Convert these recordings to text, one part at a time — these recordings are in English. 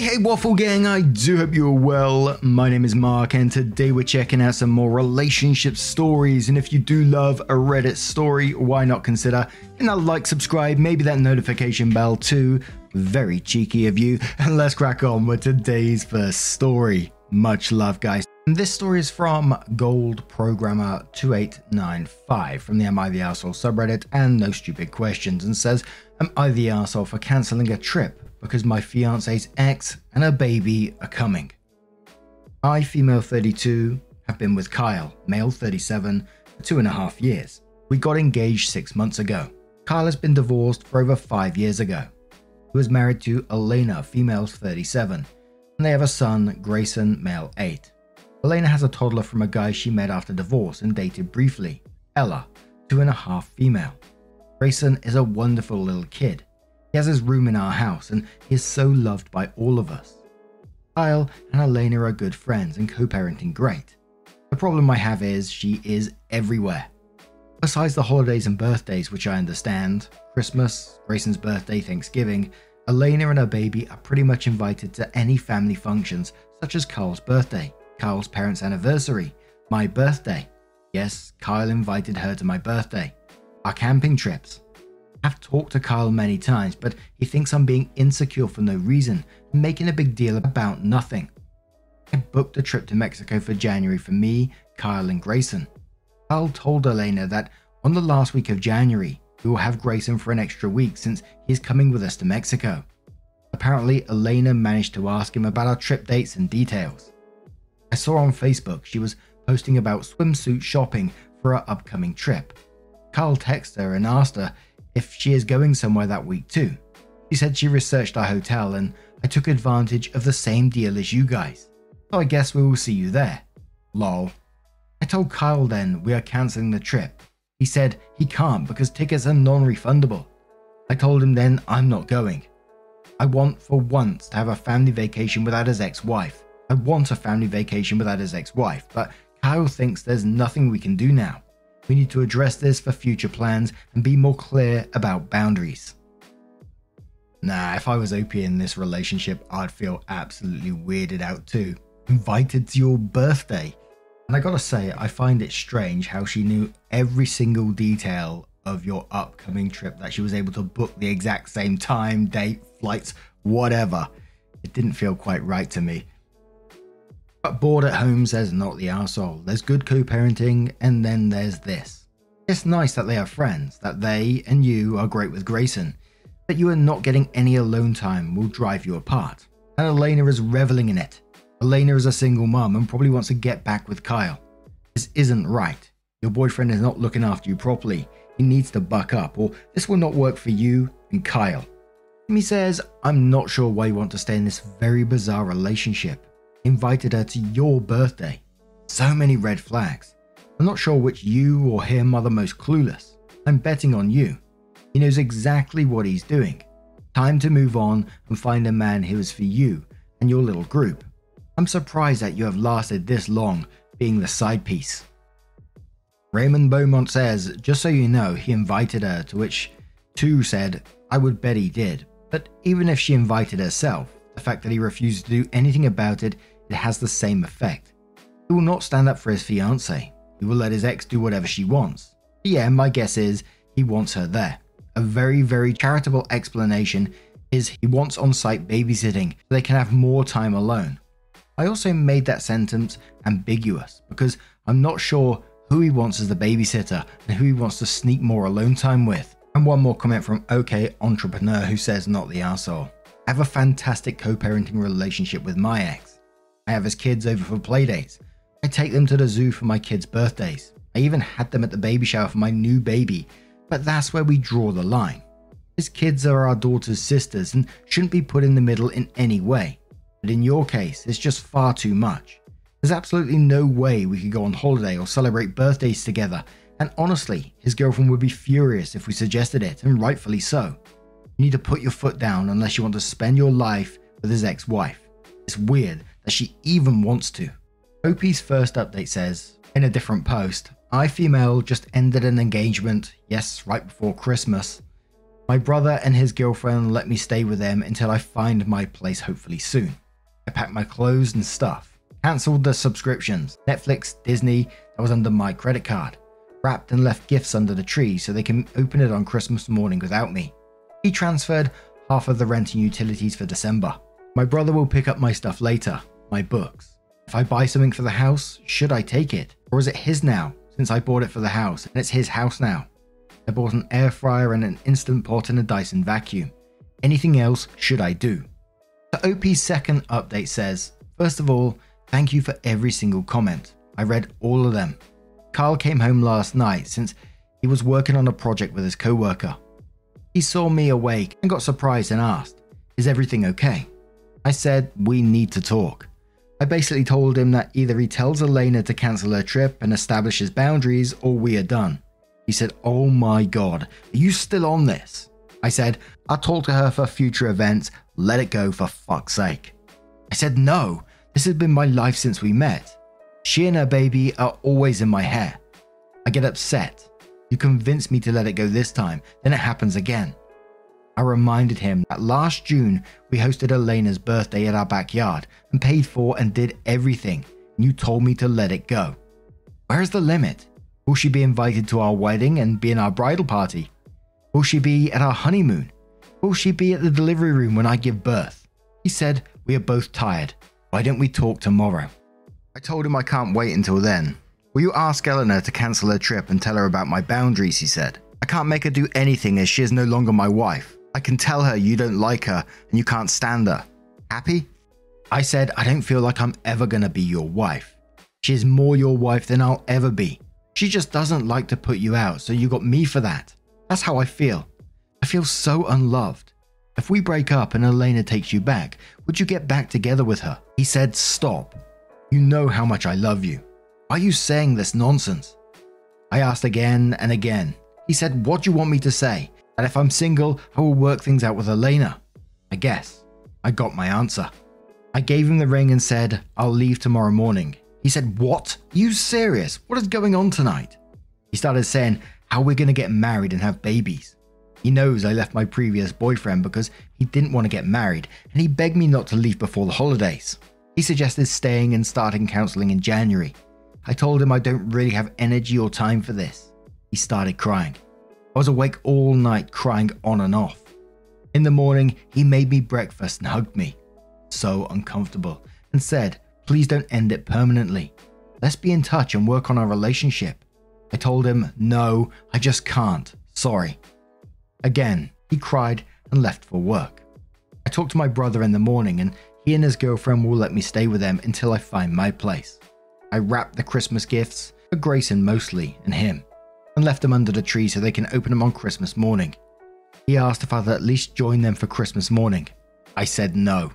Hey, hey, Waffle Gang, I do hope you're well. My name is Mark, and today we're checking out some more relationship stories. And if you do love a Reddit story, why not consider hitting that like, subscribe, maybe that notification bell too? Very cheeky of you. And let's crack on with today's first story. Much love, guys. And this story is from Gold Programmer 2895 from the Am I the Arsehole subreddit and No Stupid Questions and says, Am I the asshole for cancelling a trip because my fiance's ex and her baby are coming. I, female 32, have been with Kyle, male 37, for two and a half years. We got engaged six months ago. Kyle has been divorced for over five years ago. He was married to Elena, female 37, and they have a son, Grayson, male 8. Elena has a toddler from a guy she met after divorce and dated briefly, Ella, two and a half female. Grayson is a wonderful little kid he has his room in our house and he is so loved by all of us. Kyle and Elena are good friends and co parenting great. The problem I have is she is everywhere. Besides the holidays and birthdays, which I understand Christmas, Grayson's birthday, Thanksgiving Elena and her baby are pretty much invited to any family functions, such as Kyle's birthday, Kyle's parents' anniversary, my birthday. Yes, Kyle invited her to my birthday. Our camping trips, I've talked to Kyle many times, but he thinks I'm being insecure for no reason making a big deal about nothing. I booked a trip to Mexico for January for me, Kyle, and Grayson. Kyle told Elena that on the last week of January, we will have Grayson for an extra week since he's coming with us to Mexico. Apparently, Elena managed to ask him about our trip dates and details. I saw on Facebook she was posting about swimsuit shopping for our upcoming trip. Kyle texted her and asked her if she is going somewhere that week too. She said she researched our hotel and I took advantage of the same deal as you guys. So I guess we will see you there. Lol. I told Kyle then we are cancelling the trip. He said he can't because tickets are non refundable. I told him then I'm not going. I want for once to have a family vacation without his ex wife. I want a family vacation without his ex wife, but Kyle thinks there's nothing we can do now. We need to address this for future plans and be more clear about boundaries. Nah, if I was OP in this relationship, I'd feel absolutely weirded out too. Invited to your birthday. And I gotta say, I find it strange how she knew every single detail of your upcoming trip, that she was able to book the exact same time, date, flights, whatever. It didn't feel quite right to me. But bored at home says not the arsehole. There's good co parenting, and then there's this. It's nice that they are friends, that they and you are great with Grayson, but you are not getting any alone time will drive you apart. And Elena is reveling in it. Elena is a single mum and probably wants to get back with Kyle. This isn't right. Your boyfriend is not looking after you properly. He needs to buck up, or this will not work for you and Kyle. He says, I'm not sure why you want to stay in this very bizarre relationship invited her to your birthday. So many red flags. I'm not sure which you or him are the most clueless. I'm betting on you. He knows exactly what he's doing. Time to move on and find a man who is for you and your little group. I'm surprised that you have lasted this long being the side piece. Raymond Beaumont says, just so you know, he invited her, to which two said, I would bet he did. But even if she invited herself, the fact that he refused to do anything about it it has the same effect. He will not stand up for his fiance. He will let his ex do whatever she wants. But yeah, my guess is he wants her there. A very, very charitable explanation is he wants on site babysitting so they can have more time alone. I also made that sentence ambiguous because I'm not sure who he wants as the babysitter and who he wants to sneak more alone time with. And one more comment from OK Entrepreneur who says, Not the asshole. I have a fantastic co parenting relationship with my ex. I have his kids over for play playdates. I take them to the zoo for my kids' birthdays. I even had them at the baby shower for my new baby But that's where we draw the line. His kids are our daughter's sisters and shouldn't be put in the middle in any way. But in your case, it's just far too much. There's absolutely no way we could go on holiday or celebrate birthdays together, and honestly, his girlfriend would be furious if we suggested it, and rightfully so. You need to put your foot down unless you want to spend your life with his ex wife. It's weird that she even wants to. Opie's first update says, in a different post, I female just ended an engagement, yes, right before Christmas. My brother and his girlfriend let me stay with them until I find my place hopefully soon. I packed my clothes and stuff, cancelled the subscriptions, Netflix, Disney, that was under my credit card, wrapped and left gifts under the tree so they can open it on Christmas morning without me. He transferred half of the rent and utilities for December. My brother will pick up my stuff later, my books. If I buy something for the house, should I take it? Or is it his now? since I bought it for the house, and it's his house now. I bought an air fryer and an instant pot and a Dyson vacuum. Anything else should I do? The OP's second update says, First of all, thank you for every single comment. I read all of them. Carl came home last night since he was working on a project with his co-worker. He saw me awake and got surprised and asked, Is everything okay? I said, We need to talk. I basically told him that either he tells Elena to cancel her trip and establish his boundaries, or we are done. He said, Oh my god, are you still on this? I said, I'll talk to her for future events, let it go for fuck's sake. I said, No, this has been my life since we met. She and her baby are always in my hair. I get upset. You convince me to let it go this time, then it happens again. I reminded him that last June we hosted Elena's birthday at our backyard and paid for and did everything, and you told me to let it go. Where's the limit? Will she be invited to our wedding and be in our bridal party? Will she be at our honeymoon? Will she be at the delivery room when I give birth? He said, We are both tired. Why don't we talk tomorrow? I told him I can't wait until then. Will you ask Eleanor to cancel her trip and tell her about my boundaries? He said. I can't make her do anything as she is no longer my wife. I can tell her you don't like her and you can't stand her. Happy? I said, I don't feel like I'm ever gonna be your wife. She is more your wife than I'll ever be. She just doesn't like to put you out, so you got me for that. That's how I feel. I feel so unloved. If we break up and Elena takes you back, would you get back together with her? He said, Stop. You know how much I love you. Why are you saying this nonsense? I asked again and again. He said, What do you want me to say? And if I'm single, I will work things out with Elena. I guess. I got my answer. I gave him the ring and said, I'll leave tomorrow morning. He said, What? You serious? What is going on tonight? He started saying how we're going to get married and have babies. He knows I left my previous boyfriend because he didn't want to get married, and he begged me not to leave before the holidays. He suggested staying and starting counseling in January. I told him I don't really have energy or time for this. He started crying. I was awake all night crying on and off. In the morning, he made me breakfast and hugged me. So uncomfortable, and said, Please don't end it permanently. Let's be in touch and work on our relationship. I told him, No, I just can't. Sorry. Again, he cried and left for work. I talked to my brother in the morning, and he and his girlfriend will let me stay with them until I find my place. I wrapped the Christmas gifts for Grayson mostly and him and left them under the tree so they can open them on Christmas morning. He asked if I'd at least join them for Christmas morning. I said no.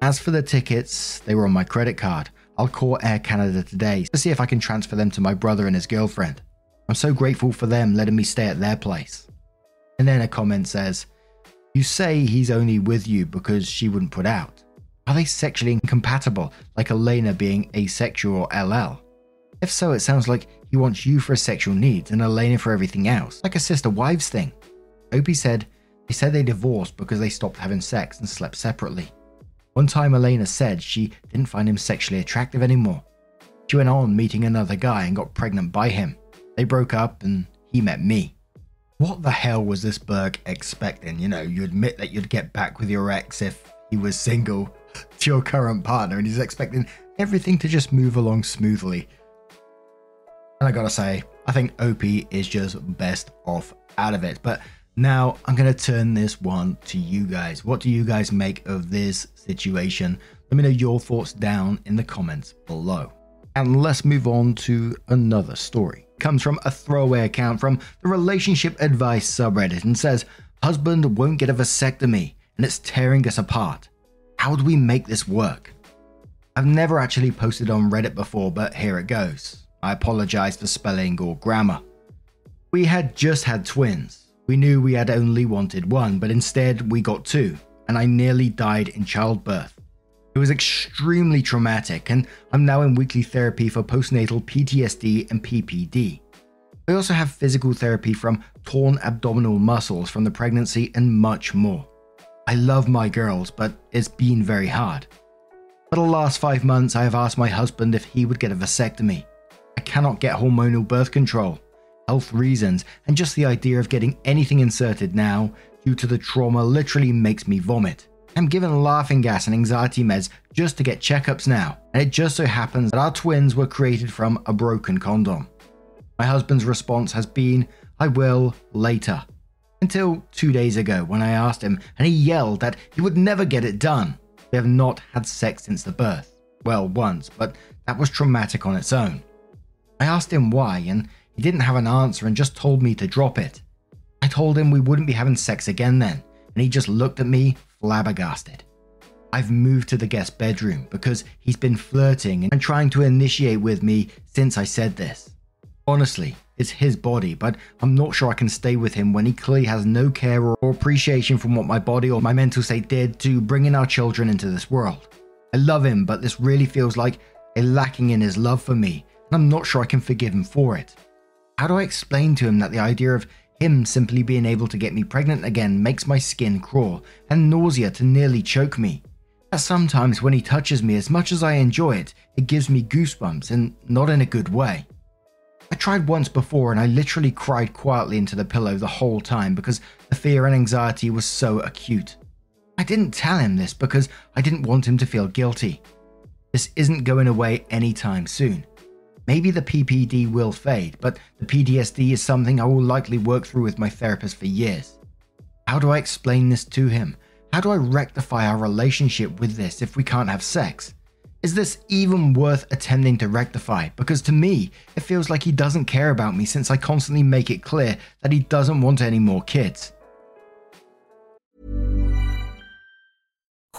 As for the tickets, they were on my credit card. I'll call Air Canada today to see if I can transfer them to my brother and his girlfriend. I'm so grateful for them letting me stay at their place. And then a comment says, You say he's only with you because she wouldn't put out. Are they sexually incompatible, like Elena being asexual or LL? If so, it sounds like he wants you for his sexual needs and Elena for everything else, like a sister wives thing. Opie said they said they divorced because they stopped having sex and slept separately. One time, Elena said she didn't find him sexually attractive anymore. She went on meeting another guy and got pregnant by him. They broke up and he met me. What the hell was this Berg expecting? You know, you admit that you'd get back with your ex if he was single to your current partner, and he's expecting everything to just move along smoothly. And I gotta say, I think OP is just best off out of it. But now I'm gonna turn this one to you guys. What do you guys make of this situation? Let me know your thoughts down in the comments below. And let's move on to another story. comes from a throwaway account from the Relationship Advice subreddit and says, Husband won't get a vasectomy and it's tearing us apart. How do we make this work? I've never actually posted on Reddit before, but here it goes. I apologize for spelling or grammar. We had just had twins. We knew we had only wanted one, but instead we got two, and I nearly died in childbirth. It was extremely traumatic, and I'm now in weekly therapy for postnatal PTSD and PPD. I also have physical therapy from torn abdominal muscles from the pregnancy and much more. I love my girls, but it's been very hard. For the last five months, I have asked my husband if he would get a vasectomy. I cannot get hormonal birth control, health reasons, and just the idea of getting anything inserted now, due to the trauma, literally makes me vomit. I'm given laughing gas and anxiety meds just to get checkups now, and it just so happens that our twins were created from a broken condom. My husband's response has been, I will later. Until two days ago when I asked him and he yelled that he would never get it done. We have not had sex since the birth. Well, once, but that was traumatic on its own. I asked him why, and he didn't have an answer and just told me to drop it. I told him we wouldn't be having sex again then, and he just looked at me flabbergasted. I've moved to the guest bedroom because he's been flirting and trying to initiate with me since I said this. Honestly, it's his body, but I'm not sure I can stay with him when he clearly has no care or appreciation from what my body or my mental state did to bringing our children into this world. I love him, but this really feels like a lacking in his love for me, and I'm not sure I can forgive him for it. How do I explain to him that the idea of him simply being able to get me pregnant again makes my skin crawl and nausea to nearly choke me? That sometimes when he touches me, as much as I enjoy it, it gives me goosebumps and not in a good way. I tried once before and I literally cried quietly into the pillow the whole time because the fear and anxiety was so acute. I didn't tell him this because I didn't want him to feel guilty. This isn't going away anytime soon. Maybe the PPD will fade, but the PTSD is something I will likely work through with my therapist for years. How do I explain this to him? How do I rectify our relationship with this if we can't have sex? Is this even worth attempting to rectify? Because to me, it feels like he doesn't care about me since I constantly make it clear that he doesn't want any more kids.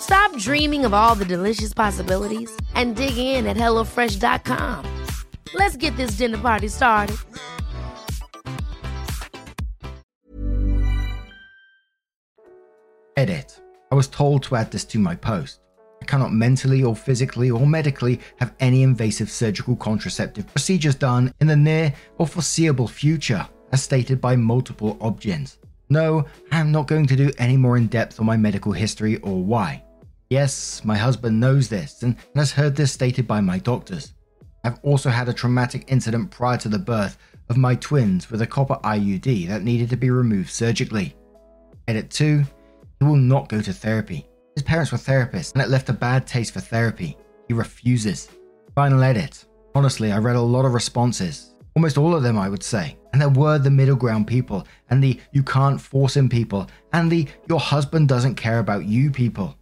Stop dreaming of all the delicious possibilities and dig in at HelloFresh.com. Let's get this dinner party started. Edit. I was told to add this to my post. I cannot mentally or physically or medically have any invasive surgical contraceptive procedures done in the near or foreseeable future, as stated by multiple Obgyns. No, I am not going to do any more in depth on my medical history or why. Yes, my husband knows this and has heard this stated by my doctors. I've also had a traumatic incident prior to the birth of my twins with a copper IUD that needed to be removed surgically. Edit 2 He will not go to therapy. His parents were therapists and it left a bad taste for therapy. He refuses. Final edit. Honestly, I read a lot of responses. Almost all of them, I would say. And there were the middle ground people, and the you can't force him people, and the your husband doesn't care about you people.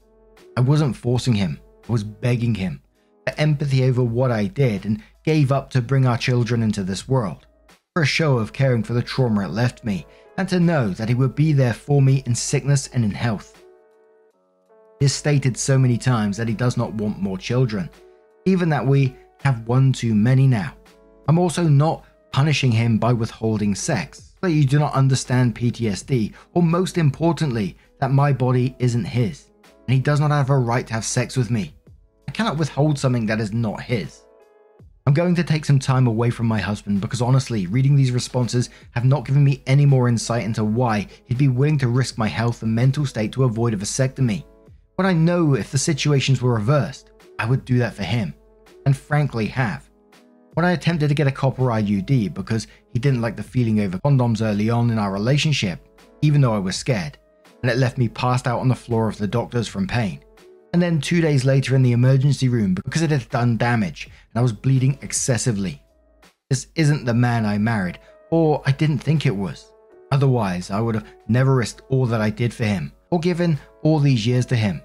I wasn't forcing him, I was begging him for empathy over what I did and gave up to bring our children into this world. For a show of caring for the trauma it left me, and to know that he would be there for me in sickness and in health. He has stated so many times that he does not want more children, even that we have one too many now. I'm also not punishing him by withholding sex, that you do not understand PTSD, or most importantly, that my body isn't his, and he does not have a right to have sex with me. I cannot withhold something that is not his. I'm going to take some time away from my husband because honestly, reading these responses have not given me any more insight into why he'd be willing to risk my health and mental state to avoid a vasectomy. But I know if the situations were reversed, I would do that for him, and frankly have. When I attempted to get a copper IUD because he didn't like the feeling over condoms early on in our relationship, even though I was scared, and it left me passed out on the floor of the doctors from pain and then two days later in the emergency room because it had done damage and I was bleeding excessively. This isn't the man I married, or I didn't think it was. Otherwise, I would have never risked all that I did for him, or given all these years to him.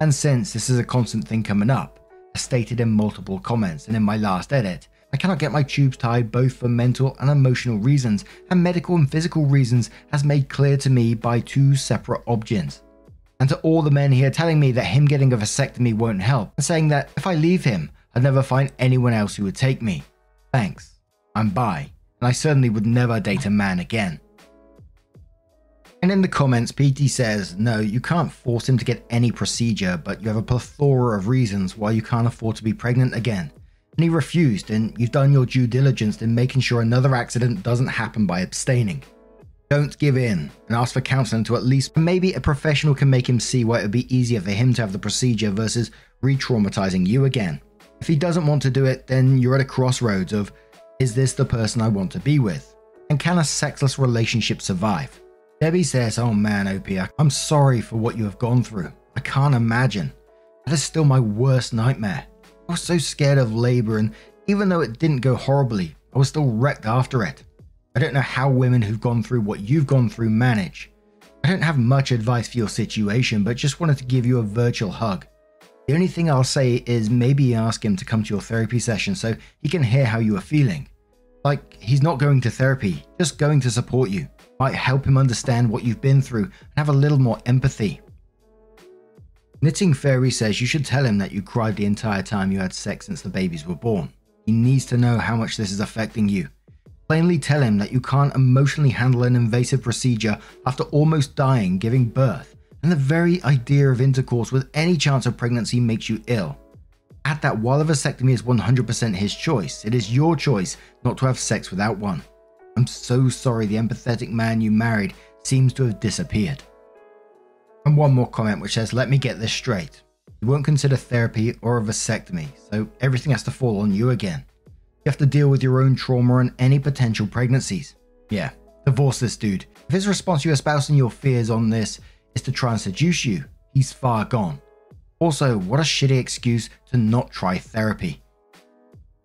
And since this is a constant thing coming up, as stated in multiple comments and in my last edit, I cannot get my tubes tied both for mental and emotional reasons, and medical and physical reasons, as made clear to me by two separate objects and to all the men here telling me that him getting a vasectomy won't help, and saying that if I leave him, I'd never find anyone else who would take me. Thanks. I'm bi, and I certainly would never date a man again. And in the comments, PT says, no, you can't force him to get any procedure, but you have a plethora of reasons why you can't afford to be pregnant again. And he refused, and you've done your due diligence in making sure another accident doesn't happen by abstaining. Don't give in and ask for counseling to at least maybe a professional can make him see why it would be easier for him to have the procedure versus re traumatizing you again. If he doesn't want to do it, then you're at a crossroads of is this the person I want to be with? And can a sexless relationship survive? Debbie says, Oh man, OP, I'm sorry for what you have gone through. I can't imagine. That is still my worst nightmare. I was so scared of labor, and even though it didn't go horribly, I was still wrecked after it. I don't know how women who've gone through what you've gone through manage. I don't have much advice for your situation, but just wanted to give you a virtual hug. The only thing I'll say is maybe ask him to come to your therapy session so he can hear how you are feeling. Like, he's not going to therapy, just going to support you. Might help him understand what you've been through and have a little more empathy. Knitting Fairy says you should tell him that you cried the entire time you had sex since the babies were born. He needs to know how much this is affecting you. Plainly tell him that you can't emotionally handle an invasive procedure after almost dying giving birth, and the very idea of intercourse with any chance of pregnancy makes you ill. Add that while a vasectomy is 100% his choice, it is your choice not to have sex without one. I'm so sorry the empathetic man you married seems to have disappeared. And one more comment which says, Let me get this straight. You won't consider therapy or a vasectomy, so everything has to fall on you again. You have to deal with your own trauma and any potential pregnancies. Yeah, divorce this dude. If his response to you espousing your fears on this is to try and seduce you, he's far gone. Also, what a shitty excuse to not try therapy.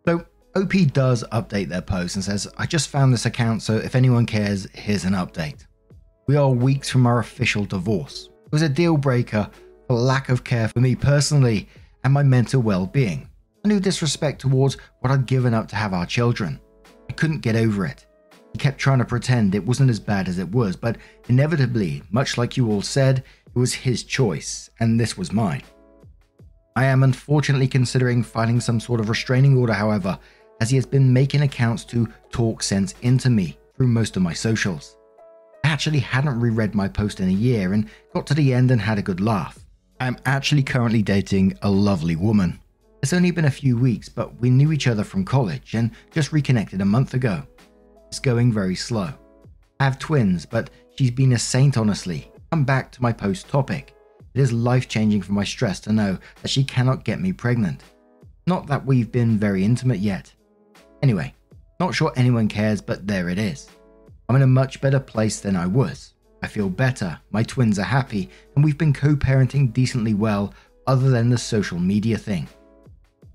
So, OP does update their post and says, I just found this account, so if anyone cares, here's an update. We are weeks from our official divorce. It was a deal breaker for lack of care for me personally and my mental well being a new disrespect towards what I'd given up to have our children. I couldn't get over it. He kept trying to pretend it wasn't as bad as it was, but inevitably, much like you all said, it was his choice, and this was mine. I am unfortunately considering filing some sort of restraining order, however, as he has been making accounts to talk sense into me through most of my socials. Actually hadn't reread my post in a year and got to the end and had a good laugh. I am actually currently dating a lovely woman. It's only been a few weeks, but we knew each other from college and just reconnected a month ago. It's going very slow. I have twins, but she's been a saint, honestly. Come back to my post topic. It is life changing for my stress to know that she cannot get me pregnant. Not that we've been very intimate yet. Anyway, not sure anyone cares, but there it is. I'm in a much better place than I was. I feel better, my twins are happy, and we've been co parenting decently well, other than the social media thing.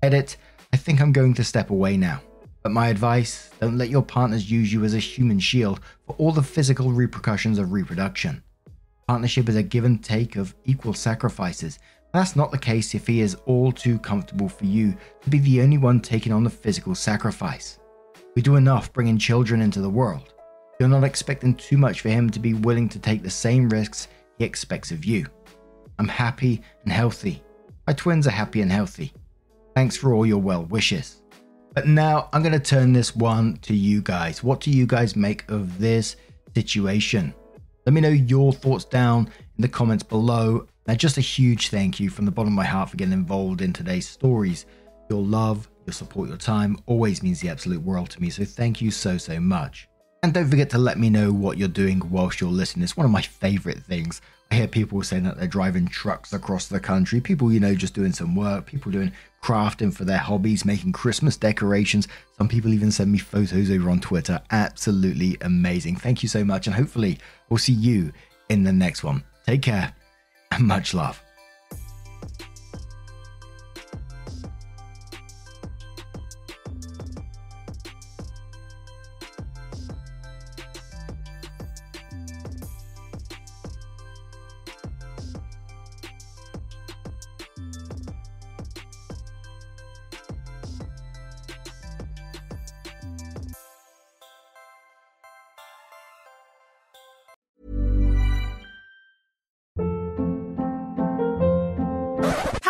Edit, I think I'm going to step away now. But my advice don't let your partners use you as a human shield for all the physical repercussions of reproduction. Partnership is a give and take of equal sacrifices. That's not the case if he is all too comfortable for you to be the only one taking on the physical sacrifice. We do enough bringing children into the world. You're not expecting too much for him to be willing to take the same risks he expects of you. I'm happy and healthy. My twins are happy and healthy. Thanks for all your well wishes. But now I'm going to turn this one to you guys. What do you guys make of this situation? Let me know your thoughts down in the comments below. Now, just a huge thank you from the bottom of my heart for getting involved in today's stories. Your love, your support, your time always means the absolute world to me. So thank you so, so much. And don't forget to let me know what you're doing whilst you're listening. It's one of my favorite things. I hear people saying that they're driving trucks across the country, people, you know, just doing some work, people doing crafting for their hobbies, making Christmas decorations. Some people even send me photos over on Twitter. Absolutely amazing. Thank you so much. And hopefully, we'll see you in the next one. Take care and much love.